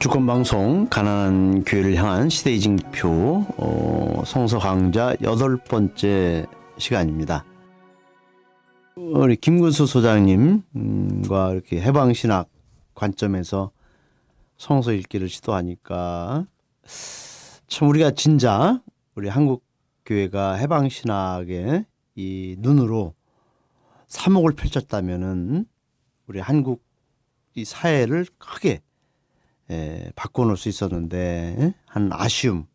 주권 방송 가난한 교회를 향한 시대 이징표 어, 성서 강좌 여덟 번째 시간입니다. 우리 김근수 소장님과 이렇게 해방 신학 관점에서 성서 읽기를 시도하니까 참 우리가 진짜 우리 한국 교회가 해방 신학의 이 눈으로 사목을 펼쳤다면은 우리 한국 이 사회를 크게 에, 바꿔놓을 수 있었는데 한 아쉬움이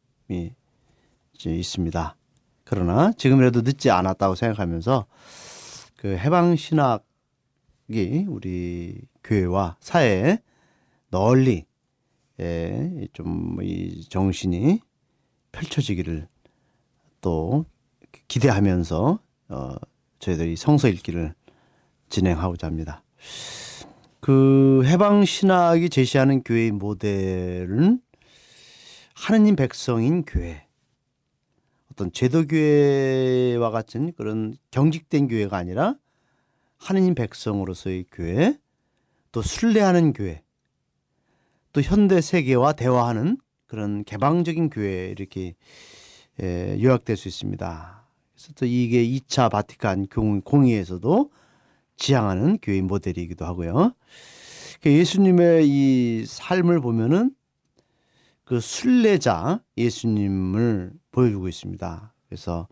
있습니다. 그러나 지금이라도 늦지 않았다고 생각하면서 그 해방 신학이 우리 교회와 사회에 널리 예, 좀 이 정신이 펼쳐지기를 또 기대하면서 어, 저희들이 성서 읽기를 진행하고자 합니다. 그 해방 신학이 제시하는 교회의 모델은 하느님 백성인 교회. 어떤 제도 교회와 같은 그런 경직된 교회가 아니라 하느님 백성으로서의 교회, 또 순례하는 교회, 또 현대 세계와 대화하는 그런 개방적인 교회 이렇게 예, 요약될 수 있습니다. 그래서 또 이게 2차 바티칸 공의에서도 지향하는 교회 모델이기도 하고요. 그 예수님의 이 삶을 보면은 그 순례자 예수님을 보여주고 있습니다. 그래서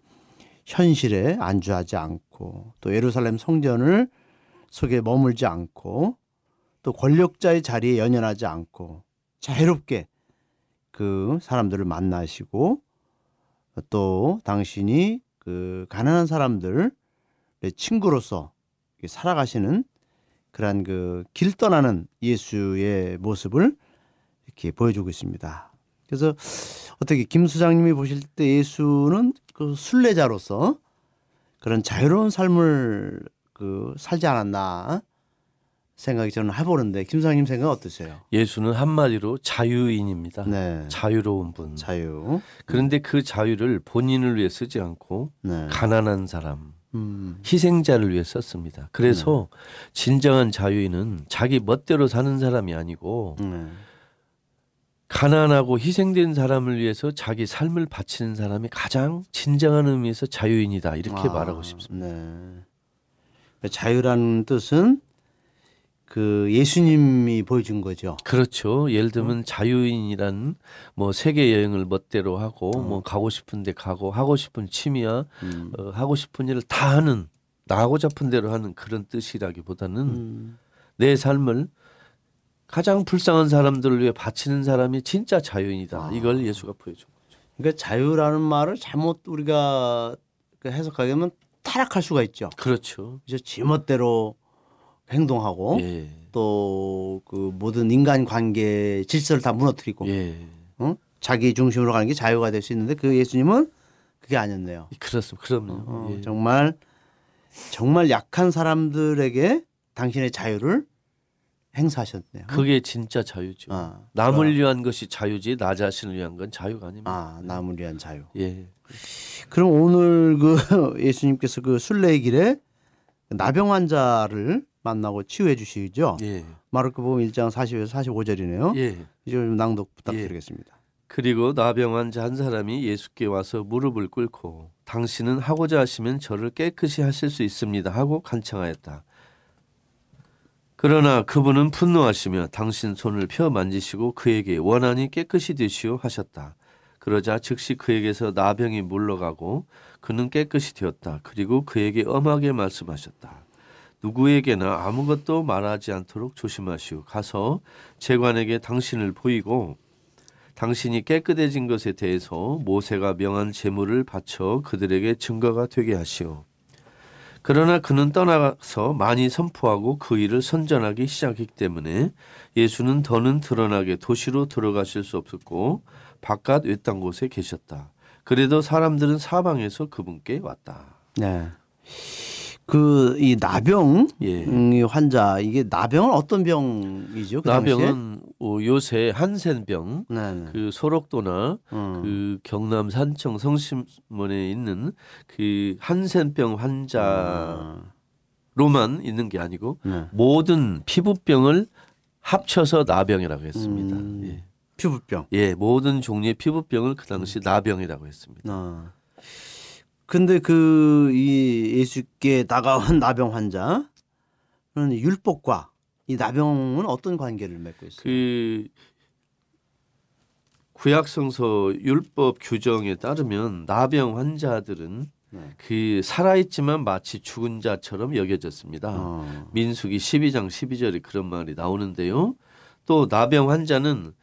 현실에 안주하지 않고 또 예루살렘 성전을 속에 머물지 않고 또 권력자의 자리에 연연하지 않고 자유롭게 그 사람들을 만나시고 또 당신이 그 가난한 사람들의 친구로서 살아가시는 그러한 그 길 떠나는 예수의 모습을 이렇게 보여주고 있습니다. 그래서 어떻게 김 수장님이 보실 때 예수는 그 순례자로서 그런 자유로운 삶을 그 살지 않았나 생각이 저는 해보는데 김 수장님 생각 어떠세요? 예수는 한마디로 자유인입니다. 네. 자유로운 분. 자유. 그런데 그 자유를 본인을 위해 쓰지 않고 네. 가난한 사람, 음. 희생자를 위해 썼습니다. 그래서 진정한 자유인은 자기 멋대로 사는 사람이 아니고 네. 가난하고 희생된 사람을 위해서 자기 삶을 바치는 사람이 가장 진정한 의미에서 자유인이다 이렇게 아, 말하고 싶습니다. 네. 자유라는 뜻은 그 예수님이 보여준 거죠. 그렇죠. 예를 들면 음. 자유인이란 뭐 세계 여행을 멋대로 하고 어. 뭐 가고 싶은데 가고 하고 싶은 취미야 음. 어, 하고 싶은 일을 다 하는 나하고 싶은 대로 하는 그런 뜻이라기보다는 음. 내 삶을 가장 불쌍한 사람들을 위해 바치는 사람이 진짜 자유인이다. 아. 이걸 예수가 보여준 거죠. 그러니까 자유라는 말을 잘못 우리가 그 해석하게 되면 타락할 수가 있죠. 그렇죠. 이제 지멋대로 행동하고 예. 또그 모든 인간 관계 질서를 다 무너뜨리고 예. 어? 자기 중심으로 가는 게 자유가 될 수 있는데 그 예수님은 그게 아니었네요. 그렇습니다. 그럼요. 어, 예. 정말 정말 약한 사람들에게 당신의 자유를 행사하셨네요. 그게 진짜 자유죠. 아, 남을 위한 것이 자유지 나 자신을 위한 건 자유가 아닙니다. 아 남을 위한 자유. 예. 그럼 오늘 그 예수님께서 그 순례의 길에 나병 환자를 만나고 치유해 주시죠. 예. 마르코복음 1장 40에서 45절이네요. 예. 이제 좀 낭독 부탁드리겠습니다. 그리고 나병 환자 한 사람이 예수께 와서 무릎을 꿇고 당신은 하고자 하시면 저를 깨끗이 하실 수 있습니다 하고 간청하였다. 그러나 그분은 분노하시며 당신 손을 펴 만지시고 그에게 원하니 깨끗이 되시오 하셨다. 그러자 즉시 그에게서 나병이 물러가고 그는 깨끗이 되었다. 그리고 그에게 엄하게 말씀하셨다. 누구에게나 아무것도 말하지 않도록 조심하시오. 가서 재관에게 당신을 보이고 당신이 깨끗해진 것에 대해서 모세가 명한 제물을 바쳐 그들에게 증거가 되게 하시오. 그러나 그는 떠나서 많이 선포하고 그 일을 선전하기 시작했기 때문에 예수는 더는 드러나게 도시로 들어가실 수 없었고 바깥 외딴 곳에 계셨다. 그래도 사람들은 사방에서 그분께 왔다. 네. 그 이 나병 예. 음, 이 환자 이게 나병은 어떤 병이죠? 그? 나병은 어, 요새 한센병, 네, 네. 그 소록도나 음. 그 경남 산청 성심원에 있는 그 한센병 환자로만 아, 있는 게 아니고 네. 모든 피부병을 합쳐서 나병이라고 했습니다. 음. 예. 피부병. 예, 모든 종류의 피부병을 그 당시 나병이라고 했습니다. 아. 근데 그 이 예수께 다가온 나병 환자는 율법과 이 나병은 어떤 관계를 맺고 있어요? 그 구약 성서 율법 규정에 따르면 나병 환자들은 네. 그 살아있지만 마치 죽은 자처럼 여겨졌습니다. 어. 민수기 12장 12절에 그런 말이 나오는데요. 또 나병 환자는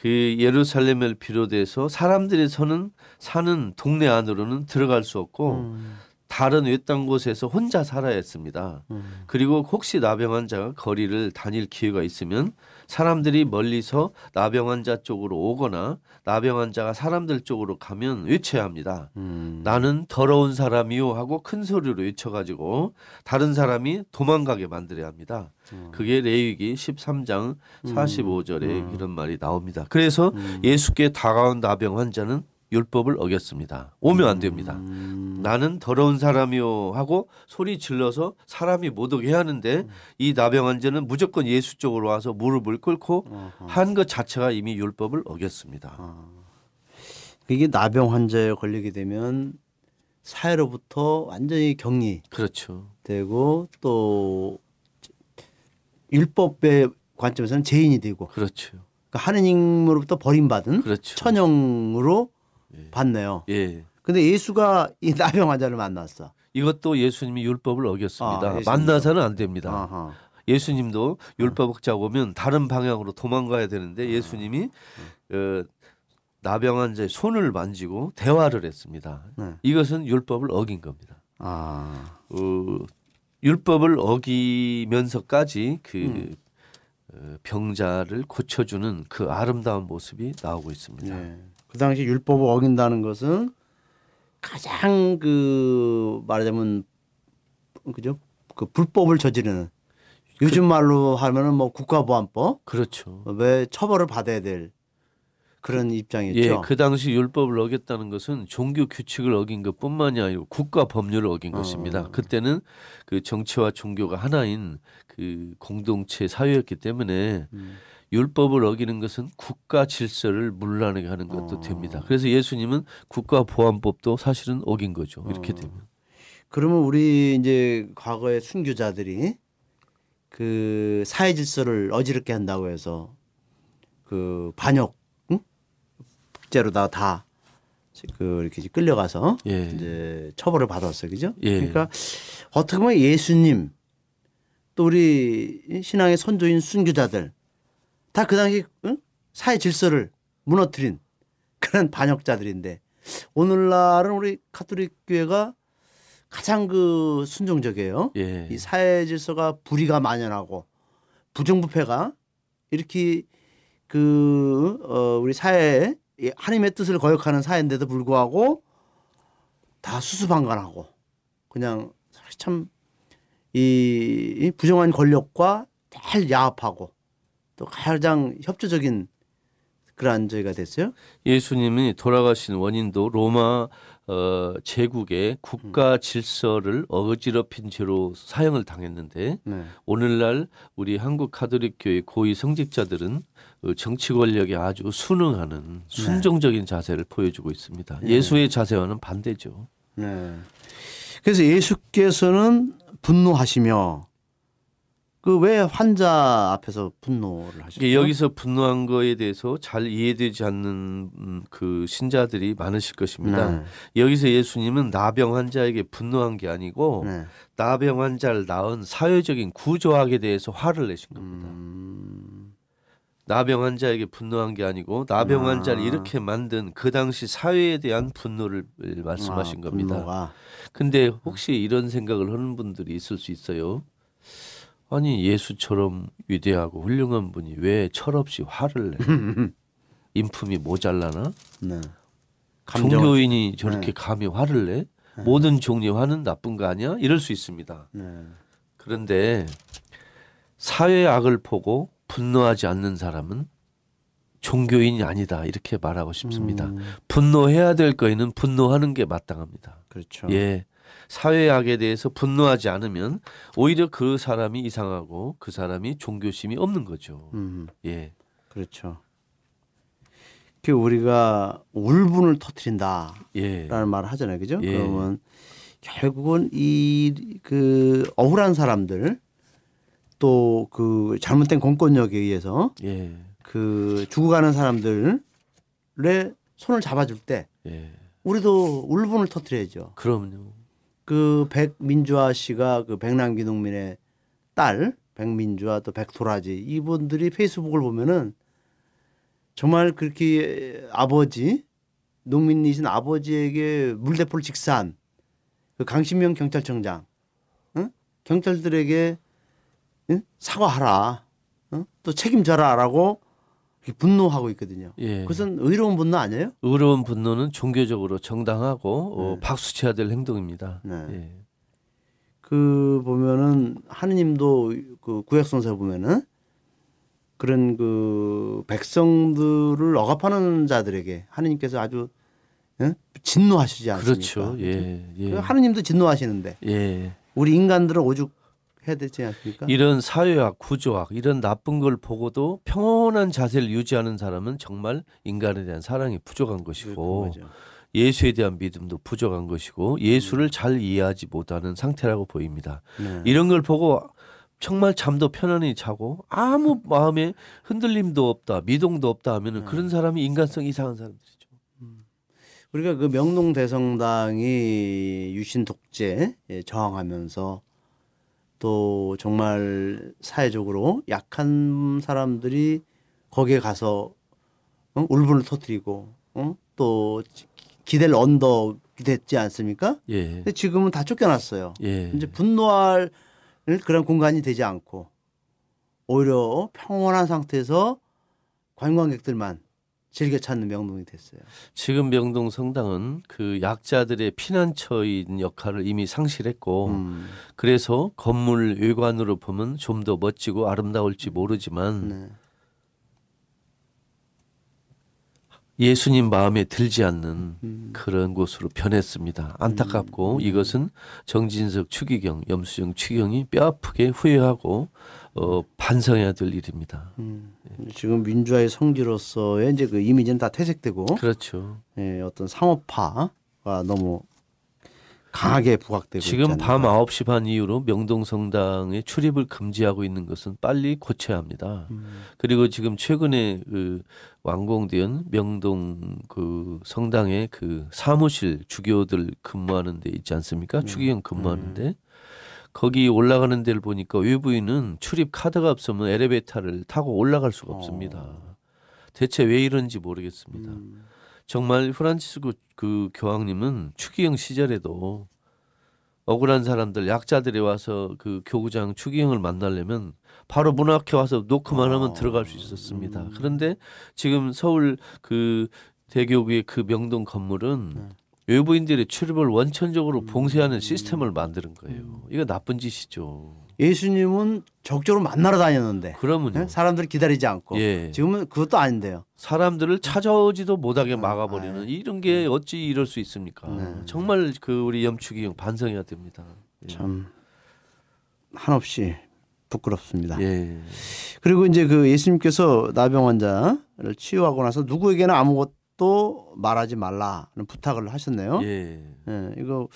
그 예루살렘을 비롯해서 사람들이 서는 사는 동네 안으로는 들어갈 수 없고 음. 다른 외딴 곳에서 혼자 살아야 했습니다. 음. 그리고 혹시 나병 환자가 거리를 다닐 기회가 있으면 사람들이 멀리서 나병 환자 쪽으로 오거나 나병 환자가 사람들 쪽으로 가면 외쳐야 합니다. 음. 나는 더러운 사람이요 하고 큰 소리로 외쳐가지고 다른 사람이 도망가게 만들어야 합니다. 어. 그게 레위기 13장 45절에 음. 이런 말이 나옵니다. 그래서 음. 예수께 다가온 나병 환자는 율법을 어겼습니다. 오면 안 됩니다. 음. 나는 더러운 사람이요 하고 소리 질러서 사람이 못 오게 하는데 이 나병 환자는 무조건 예수 쪽으로 와서 무릎을 꿇고. 한 것 자체가 이미 율법을 어겼습니다. 아. 이게 나병 환자에 걸리게 되면 사회로부터 완전히 격리되고 그렇죠. 또 율법의 관점에서는 죄인이 되고 그렇죠. 그러니까 하느님으로부터 버림받은 그렇죠. 천형으로 예. 받네요. 예. 근데 예수가 이 나병 환자를 만났어. 이것도 예수님이 율법을 어겼습니다. 아. 만나서는 안 됩니다. 아하. 예수님도 율법 억자 오면 다른 방향으로 도망가야 되는데 예수님이 어, 나병 환자의 손을 만지고 대화를 했습니다. 네. 이것은 율법을 어긴 겁니다. 아. 어, 율법을 어기면서까지 그 음. 어, 병자를 고쳐주는 그 아름다운 모습이 나오고 있습니다. 네. 그 당시 율법을 어긴다는 것은 가장 그 말하자면 그죠? 그 불법을 저지르는 요즘 말로 하면은 뭐 국가보안법 그렇죠. 왜 처벌을 받아야 될 그런 입장이었죠. 예, 그 당시 율법을 어겼다는 것은 종교 규칙을 어긴 것뿐만이 아니고 국가 법률을 어긴 어. 것입니다. 그때는 그 정치와 종교가 하나인 그 공동체 사회였기 때문에 음. 율법을 어기는 것은 국가 질서를 물란하게 하는 것도 어. 됩니다. 그래서 예수님은 국가 보안법도 사실은 어긴 거죠. 이렇게 어. 되면. 그러면 우리 이제 과거의 순교자들이 그 사회 질서를 어지럽게 한다고 해서 그 반역 응? 죄로 다 다 그 이렇게 끌려가서 예. 이제 처벌을 받았어요, 그죠? 예. 그러니까 어떻게 보면 예수님 또 우리 신앙의 선조인 순교자들 다 그 당시 응? 사회 질서를 무너뜨린 그런 반역자들인데 오늘날은 우리 카톨릭 교회가 가장 그 순종적이에요. 예. 이 사회 질서가 불의가 만연하고 부정부패가 이렇게 그 어, 우리 사회에 이 하나님의 뜻을 거역하는 사회인데도 불구하고 다 수수방관하고 그냥 참 이 부정한 권력과 잘 야합하고 또 가장 협조적인 그러한 저희가 됐어요. 예수님이 돌아가신 원인도 로마 어, 제국의 국가 질서를 어지럽힌 죄로 사형을 당했는데 네. 오늘날 우리 한국 카톨릭 교회 고위 성직자들은 어, 정치 권력에 아주 순응하는 순종적인 자세를 보여주고 있습니다. 예수의 자세와는 반대죠. 네. 그래서 예수께서는 분노하시며 그 왜 환자 앞에서 분노를? 이게 여기서 분노한 거에 대해서 잘 이해되지 않는 음, 그 신자들이 많으실 것입니다. 네. 여기서 예수님은 나병 환자에게 분노한 게 아니고 네. 나병 환자를 낳은 사회적인 구조학에 대해서 화를 내신 겁니다. 음, 나병 환자에게 분노한 게 아니고 나병 아. 환자를 이렇게 만든 그 당시 사회에 대한 분노를 말씀하신 아, 겁니다. 분노가. 근데 혹시 이런 생각을 하는 분들이 있을 수 있어요. 아니 예수처럼 위대하고 훌륭한 분이 왜 철없이 화를 내? 인품이 모자라나? 네. 감정. 종교인이 저렇게 네. 감히 화를 내? 모든 종류 화는 나쁜 거 아니야? 이럴 수 있습니다. 네. 그런데 사회의 악을 보고 분노하지 않는 사람은 종교인이 아니다 이렇게 말하고 싶습니다. 음, 분노해야 될 거에는 분노하는 게 마땅합니다. 그렇죠. 예, 사회학에 대해서 분노하지 않으면 오히려 그 사람이 이상하고 그 사람이 종교심이 없는 거죠. 음, 예. 그렇죠. 그 우리가 울분을 터트린다라는 예. 말을 하잖아요, 그죠? 예. 그러면 결국은 이 그 억울한 사람들 또 그 잘못된 공권력에 의해서 예. 그 죽어가는 사람들의 손을 잡아줄 때 예. 우리도 울분을 터트려야죠. 그럼요. 그 백민주아 씨가 그 백남기 농민의 딸 백민주아 또 백토라지 이분들이 페이스북을 보면은 정말 그렇게 아버지 농민이신 아버지에게 물대포를 직사한 그 강신명 경찰청장 응? 경찰들에게 응? 사과하라 응? 또 책임져라라고 분노하고 있거든요. 예. 그것은 의로운 분노 아니에요? 의로운 분노는 종교적으로 정당하고 어, 네. 박수 쳐야 될 행동입니다. 네. 예. 그 보면은 하느님도 그 구약성서 보면은 그런 그 백성들을 억압하는 자들에게 하느님께서 아주 응? 진노하시지 않습니까? 그렇죠. 예. 그 예. 하느님도 진노하시는데 예. 우리 인간들은 오죽 해야 되지 않습니까? 이런 사회학, 구조학 이런 나쁜 걸 보고도 평온한 자세를 유지하는 사람은 정말 인간에 대한 사랑이 부족한 것이고 그거죠. 예수에 대한 믿음도 부족한 것이고 예수를 잘 이해하지 못하는 상태라고 보입니다. 네. 이런 걸 보고 정말 잠도 편안히 자고 아무 마음에 흔들림도 없다, 미동도 없다 하면은 그런 사람이 인간성 이상한 사람들이죠. 우리가 그 명동 대성당이 유신 독재에 저항하면서 또 정말 사회적으로 약한 사람들이 거기에 가서 어? 울분을 터뜨리고 어? 또 기댈 언덕이 됐지 않습니까? 예. 근데 지금은 다 쫓겨났어요. 예. 이제 분노할 그런 공간이 되지 않고 오히려 평온한 상태에서 관광객들만 즐겨 찾는 명동이 됐어요. 지금 명동 성당은 그 약자들의 피난처인 역할을 이미 상실했고 음, 그래서 건물 외관으로 보면 좀 더 멋지고 아름다울지 모르지만 네. 예수님 마음에 들지 않는 음. 그런 곳으로 변했습니다. 안타깝고 이것은 정진석 추기경, 염수정 추기경이 뼈아프게 후회하고 어, 반성해야 될 일입니다. 음, 지금 민주화의 성지로서의 이제 그 이미지는 다 퇴색되고 그렇죠. 예, 어떤 상업화가 너무 강하게 부각되고 지금 밤 않나. 9시 반 이후로 명동 성당에 출입을 금지하고 있는 것은 빨리 고쳐야 합니다. 음. 그리고 지금 최근에 그 완공된 명동 그 성당의 그 사무실 주교들 근무하는 데 있지 않습니까? 추기경 근무하는 데 거기 올라가는 데를 보니까 외부인은 출입 카드가 없으면 엘리베이터를 타고 올라갈 수가 없습니다. 대체 왜 이런지 모르겠습니다. 음. 정말 프란치스코 그 교황님은 추기경 시절에도 억울한 사람들 약자들이 와서 그 교구장 추기경을 만나려면 바로 문 앞에 와서 노크만 하면 어. 들어갈 수 있었습니다. 그런데 지금 서울 그 대교구의 그 명동 건물은 네. 외부인들의 출입을 원천적으로 봉쇄하는 시스템을 만드는 거예요. 이거 나쁜 짓이죠. 예수님은 적적으로 만나러 다녔는데 그러면요. 예? 사람들 기다리지 않고 예. 지금은 그것도 아닌데요. 사람들을 찾아오지도 못하게 아, 막아버리는 아, 이런 게 어찌 이럴 수 있습니까? 네. 정말 그 우리 염축이 형 반성해야 됩니다. 예. 참 한없이 부끄럽습니다. 예. 그리고 이제 그 예수님께서 나병 환자를 치유하고 나서 누구에게나 아무것 도 말하지 말라는 부탁을 하셨네요. 예. 예, 이거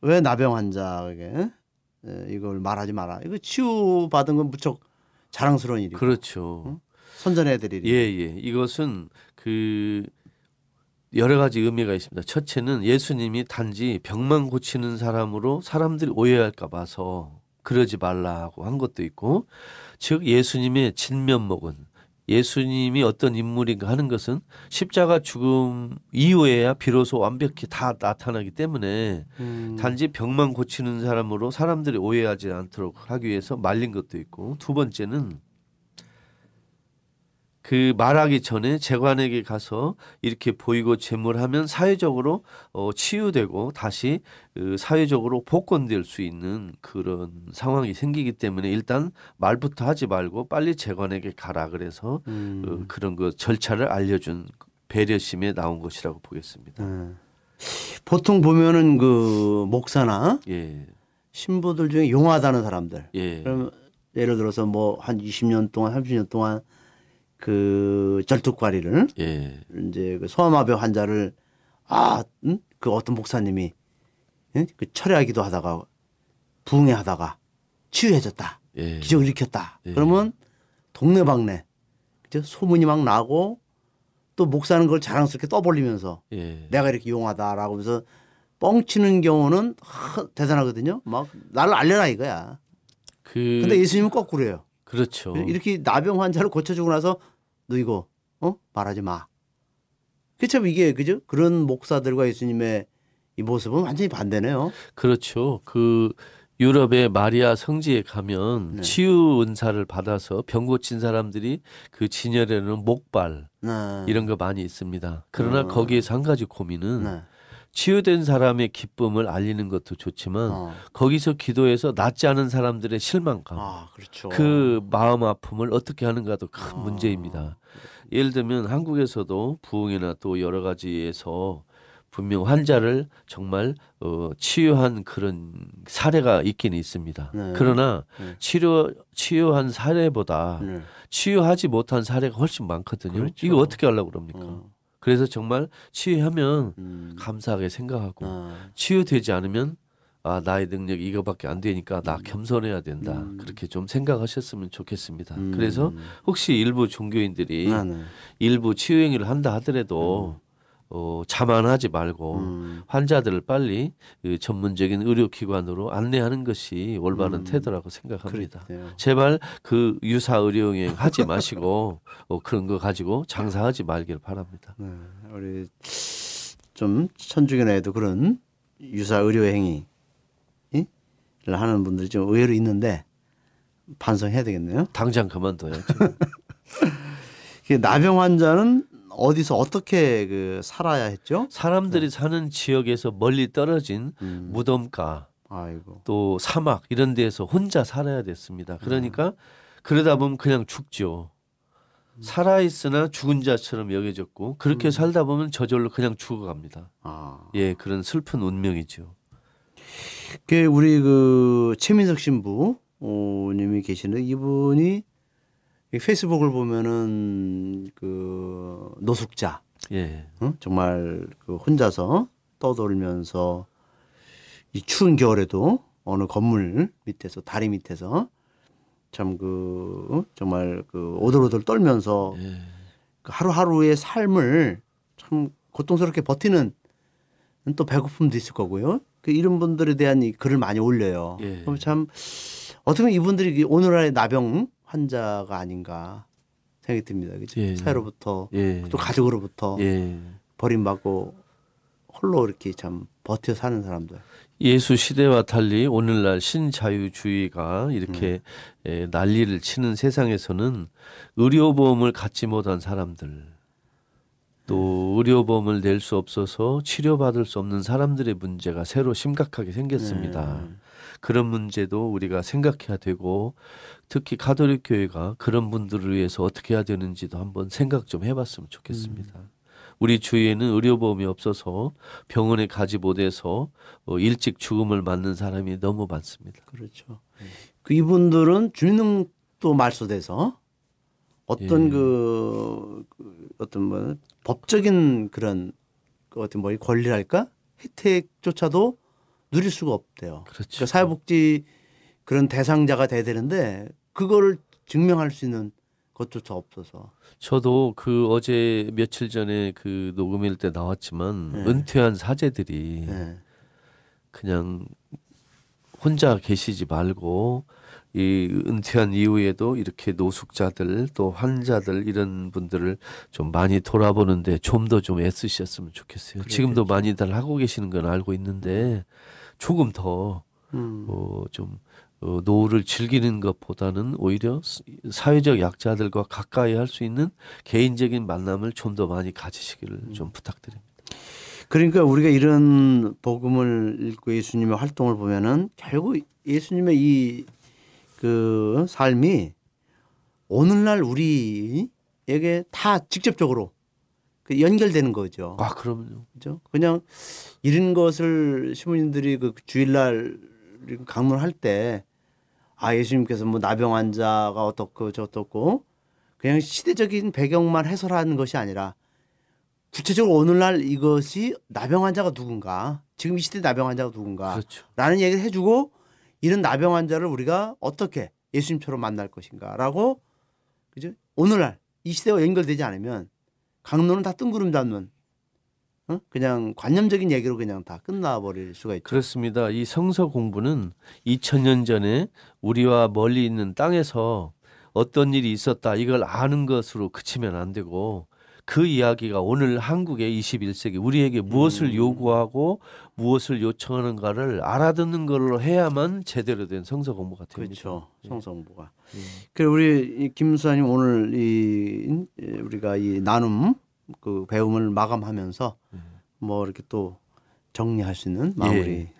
왜 나병 환자에게 예, 이걸 말하지 마라. 이거 치유 받은 건 무척 자랑스러운 일이고 그렇죠. 선전해야 될 일이. 예, 예. 이것은 그 여러 가지 의미가 있습니다. 첫째는 예수님이 단지 병만 고치는 사람으로 사람들이 오해할까 봐서 그러지 말라고 한 것도 있고 즉 예수님의 진면목은 예수님이 어떤 인물인가 하는 것은 십자가 죽음 이후에야 비로소 완벽히 다 나타나기 때문에 음, 단지 병만 고치는 사람으로 사람들이 오해하지 않도록 하기 위해서 말린 것도 있고 두 번째는 그 말하기 전에 재관에게 가서 이렇게 보이고 제물하면 사회적으로 어, 치유되고 다시 그 사회적으로 복권될 수 있는 그런 상황이 생기기 때문에 일단 말부터 하지 말고 빨리 재관에게 가라 그래서 음, 어, 그런 그 절차를 알려준 배려심에 나온 것이라고 보겠습니다. 예. 보통 보면은 그 목사나 예. 신부들 중에 용하다는 사람들. 예. 그러면 예를 들어서 뭐 한 20년 동안 30년 동안 그 절뚝과리를 예. 이제 그 소아마비 환자를 아, 응? 그 어떤 목사님이 응? 그 철회하기도 하다가 부흥회하다가 치유해졌다. 예. 기적을 일으켰다. 예. 그러면 동네방네 그죠? 소문이 막 나고 또 목사는 그걸 자랑스럽게 떠벌리면서 예. 내가 이렇게 용하다라고 하면서 뻥치는 경우는 하, 대단하거든요. 막 나를 알려라 이거야. 그 근데 예수님은 거꾸로예요. 그렇죠. 이렇게 나병 환자를 고쳐주고 나서 너 이거 어 말하지 마. 그참 이게 그죠? 그런 목사들과 예수님의 이 모습은 완전히 반대네요. 그렇죠. 그 유럽의 마리아 성지에 가면 네. 치유 은사를 받아서 병 고친 사람들이 그 진열에는 목발 네. 이런 거 많이 있습니다. 그러나 어. 거기에서 한 가지 고민은 네. 치유된 사람의 기쁨을 알리는 것도 좋지만 어. 거기서 기도해서 낫지 않은 사람들의 실망감, 아 그렇죠. 그 마음 아픔을 어떻게 하는가도 큰 아. 문제입니다. 예를 들면 한국에서도 부흥이나 또 여러 가지에서 분명 환자를 정말 어, 치유한 그런 사례가 있긴 있습니다. 네. 그러나 네. 치료 치유한 사례보다 네. 치유하지 못한 사례가 훨씬 많거든요. 그렇죠. 이거 어떻게 하려고 그럽니까? 어. 그래서 정말 치유하면 음. 감사하게 생각하고 아. 치유되지 않으면 아 나의 능력이 이거밖에 안 되니까 나 겸손해야 된다 음. 그렇게 좀 생각하셨으면 좋겠습니다. 음. 그래서 혹시 일부 종교인들이 아, 네. 일부 치유 행위를 한다 하더라도 어, 자만하지 말고 음. 환자들을 빨리 그 전문적인 의료기관으로 안내하는 것이 올바른 음. 태도라고 생각합니다. 그렇대요. 제발 그 유사 의료행 하지 마시고 어, 그런 거 가지고 장사하지 말길 바랍니다. 네. 우리 좀 천주교내에도 그런 유사 의료 행위를 하는 분들이 좀 의외로 있는데 반성해야 되겠네요. 당장 그만둬야죠. 그 나병 환자는 어디서 어떻게 그 살아야 했죠? 사람들이 사는 지역에서 멀리 떨어진 음. 무덤가 아이고. 또 사막 이런 데에서 혼자 살아야 됐습니다. 그러니까 그러다 보면 그냥 죽죠. 살아 있으나 죽은 자처럼 여겨졌고 그렇게 살다 보면 저절로 그냥 죽어갑니다. 아. 예, 그런 슬픈 운명이죠. 그 우리 그 최민석 신부 어, 님이 계시는데 이분이 이 페이스북을 보면은 그 노숙자 예, 응? 정말 그 혼자서 떠돌면서 이 추운 겨울에도 어느 건물 밑에서 다리 밑에서 참 그 정말 그 오돌오돌 떨면서 예, 그 하루하루의 삶을 참 고통스럽게 버티는 또 배고픔도 있을 거고요. 그 이런 분들에 대한 이 글을 많이 올려요. 예. 그럼 참 어떻게 보면 이분들이 오늘날의 나병 환자가 아닌가 생각이 듭니다. 그죠? 예. 사회로부터 예, 또 가족으로부터 예. 버림받고 홀로 이렇게 참 버텨 사는 사람들. 예수 시대와 달리 오늘날 신자유주의가 이렇게 음. 에, 난리를 치는 세상에서는 의료보험을 갖지 못한 사람들 또 의료보험을 낼 수 없어서 치료받을 수 없는 사람들의 문제가 새로 심각하게 생겼습니다. 네. 그런 문제도 우리가 생각해야 되고 특히 가톨릭 교회가 그런 분들을 위해서 어떻게 해야 되는지도 한번 생각 좀 해봤으면 좋겠습니다. 우리 주위에는 의료보험이 없어서 병원에 가지 못해서 어, 일찍 죽음을 맞는 사람이 너무 많습니다. 그렇죠. 그 이분들은 주민등록도 말소돼서 어떤 예. 그, 그 어떤 뭐 법적인 그런 그 어떤 뭐 권리랄까 혜택조차도 누릴 수가 없대요. 그렇죠. 그러니까 사회복지 그런 대상자가 돼야 되는데 그거를 증명할 수 있는 것조차 없어서. 저도 그 어제 며칠 전에 그 녹음일 때 나왔지만 네. 은퇴한 사제들이 예. 그냥 혼자 계시지 말고 이 은퇴한 이후에도 이렇게 노숙자들 또 환자들 이런 분들을 좀 많이 돌아보는데 좀 더좀 애쓰셨으면 좋겠어요. 지금도. 많이들 하고 계시는 건 알고 있는데 조금 더 음. 어, 좀 어, 노후를 즐기는 것보다는 오히려 스- 사회적 약자들과 가까이 할 수 있는 개인적인 만남을 좀 더 많이 가지시기를 좀 부탁드립니다. 그러니까 우리가 이런 복음을 읽고 예수님의 활동을 보면은 결국 예수님의 이 그 삶이 오늘날 우리에게 다 직접적으로 그 연결되는 거죠. 아, 그럼요. 그죠? 그냥 이런 것을 시민들이 그 주일날 강론할 때 아, 예수님께서 뭐 나병 환자가 어떻고 저떻고 그냥 시대적인 배경만 해설하는 것이 아니라 구체적으로 오늘날 이것이 나병 환자가 누군가 지금 이 시대 나병 환자가 누군가 그렇죠. 라는 얘기를 해주고 이런 나병 환자를 우리가 어떻게 예수님처럼 만날 것인가라고 그죠? 오늘날 이 시대와 연결되지 않으면 강론은 다 뜬구름 잡는 어? 그냥 관념적인 얘기로 그냥 다 끝나버릴 수가 있죠. 그렇습니다. 이 성서 공부는 2000년 전에 우리와 멀리 있는 땅에서 어떤 일이 있었다 이걸 아는 것으로 그치면 안 되고 그 이야기가 오늘 한국의 21세기 우리에게 무엇을 음. 요구하고 무엇을 요청하는가를 알아듣는 걸로 해야만 제대로 된 성서 공부가 됩니다. 그렇죠. 성성부가. 예. 그리고 우리 이 김수사님 오늘 이이 우리가 이 나눔 그 배움을 마감하면서 뭐 이렇게 또 정리할 수 있는 마무리. 예.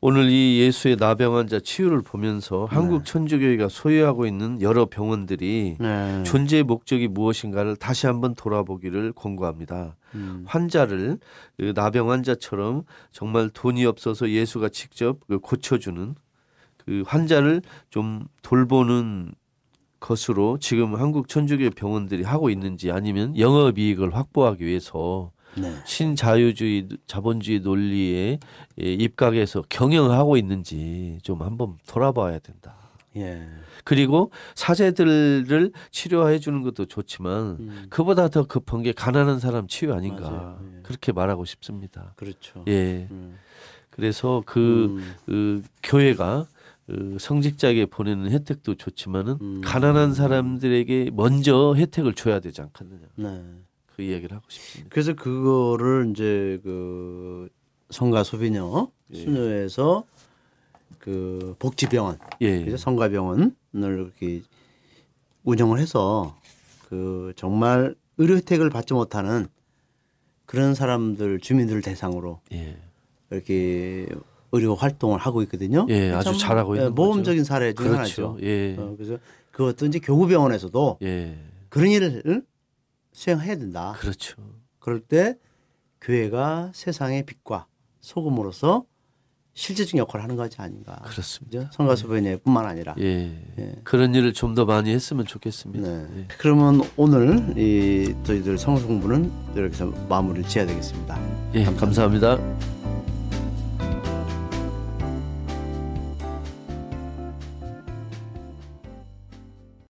오늘 이 예수의 나병 환자 치유를 보면서 한국 천주교회가 소유하고 있는 여러 병원들이 네. 존재의 목적이 무엇인가를 다시 한번 돌아보기를 권고합니다. 음. 환자를 그 나병 환자처럼 정말 돈이 없어서 예수가 직접 그 고쳐주는 그 환자를 좀 돌보는 것으로 지금 한국 천주교 병원들이 하고 있는지 아니면 영업 이익을 확보하기 위해서 네. 신자유주의 자본주의 논리에 예, 입각해서 경영하고 있는지 좀 한번 돌아봐야 된다. 예. 그리고 사제들을 치료해 주는 것도 좋지만 음. 그보다 더 급한 게 가난한 사람 치유 아닌가. 예. 그렇게 말하고 싶습니다. 그렇죠. 예. 음. 그래서 그, 음. 그 교회가 그 성직자에게 보내는 혜택도 좋지만은 음. 가난한 사람들에게 먼저 혜택을 줘야 되지 않겠느냐 네. 그 이야기를 하고 싶습니다. 그래서 그거를 이제 그 성가 소비녀 예. 수녀에서 그 복지병원 예. 그래서 성가병원을 이렇게 운영을 해서 그 정말 의료 혜택을 받지 못하는 그런 사람들 주민들 대상으로 예. 이렇게 의료 활동을 하고 있거든요. 예, 아주 참, 잘하고 있는 모범적인 사례 중 그렇죠. 하나죠. 예. 어, 그래서 그것도 이제 교구병원에서도 예. 그런 일을 수행해야 된다. 그렇죠. 그럴 때 교회가 세상의 빛과 소금으로서 실제적인 역할을 하는 것이 아닌가. 그렇습니다. 그죠? 성가소변회뿐만 아니라. 예. 예. 그런 일을 좀 더 많이 했으면 좋겠습니다. 네. 예. 그러면 오늘 이 저희들 성서 공부는 이렇게 해서 마무리를 지어야 되겠습니다. 예, 감사합니다.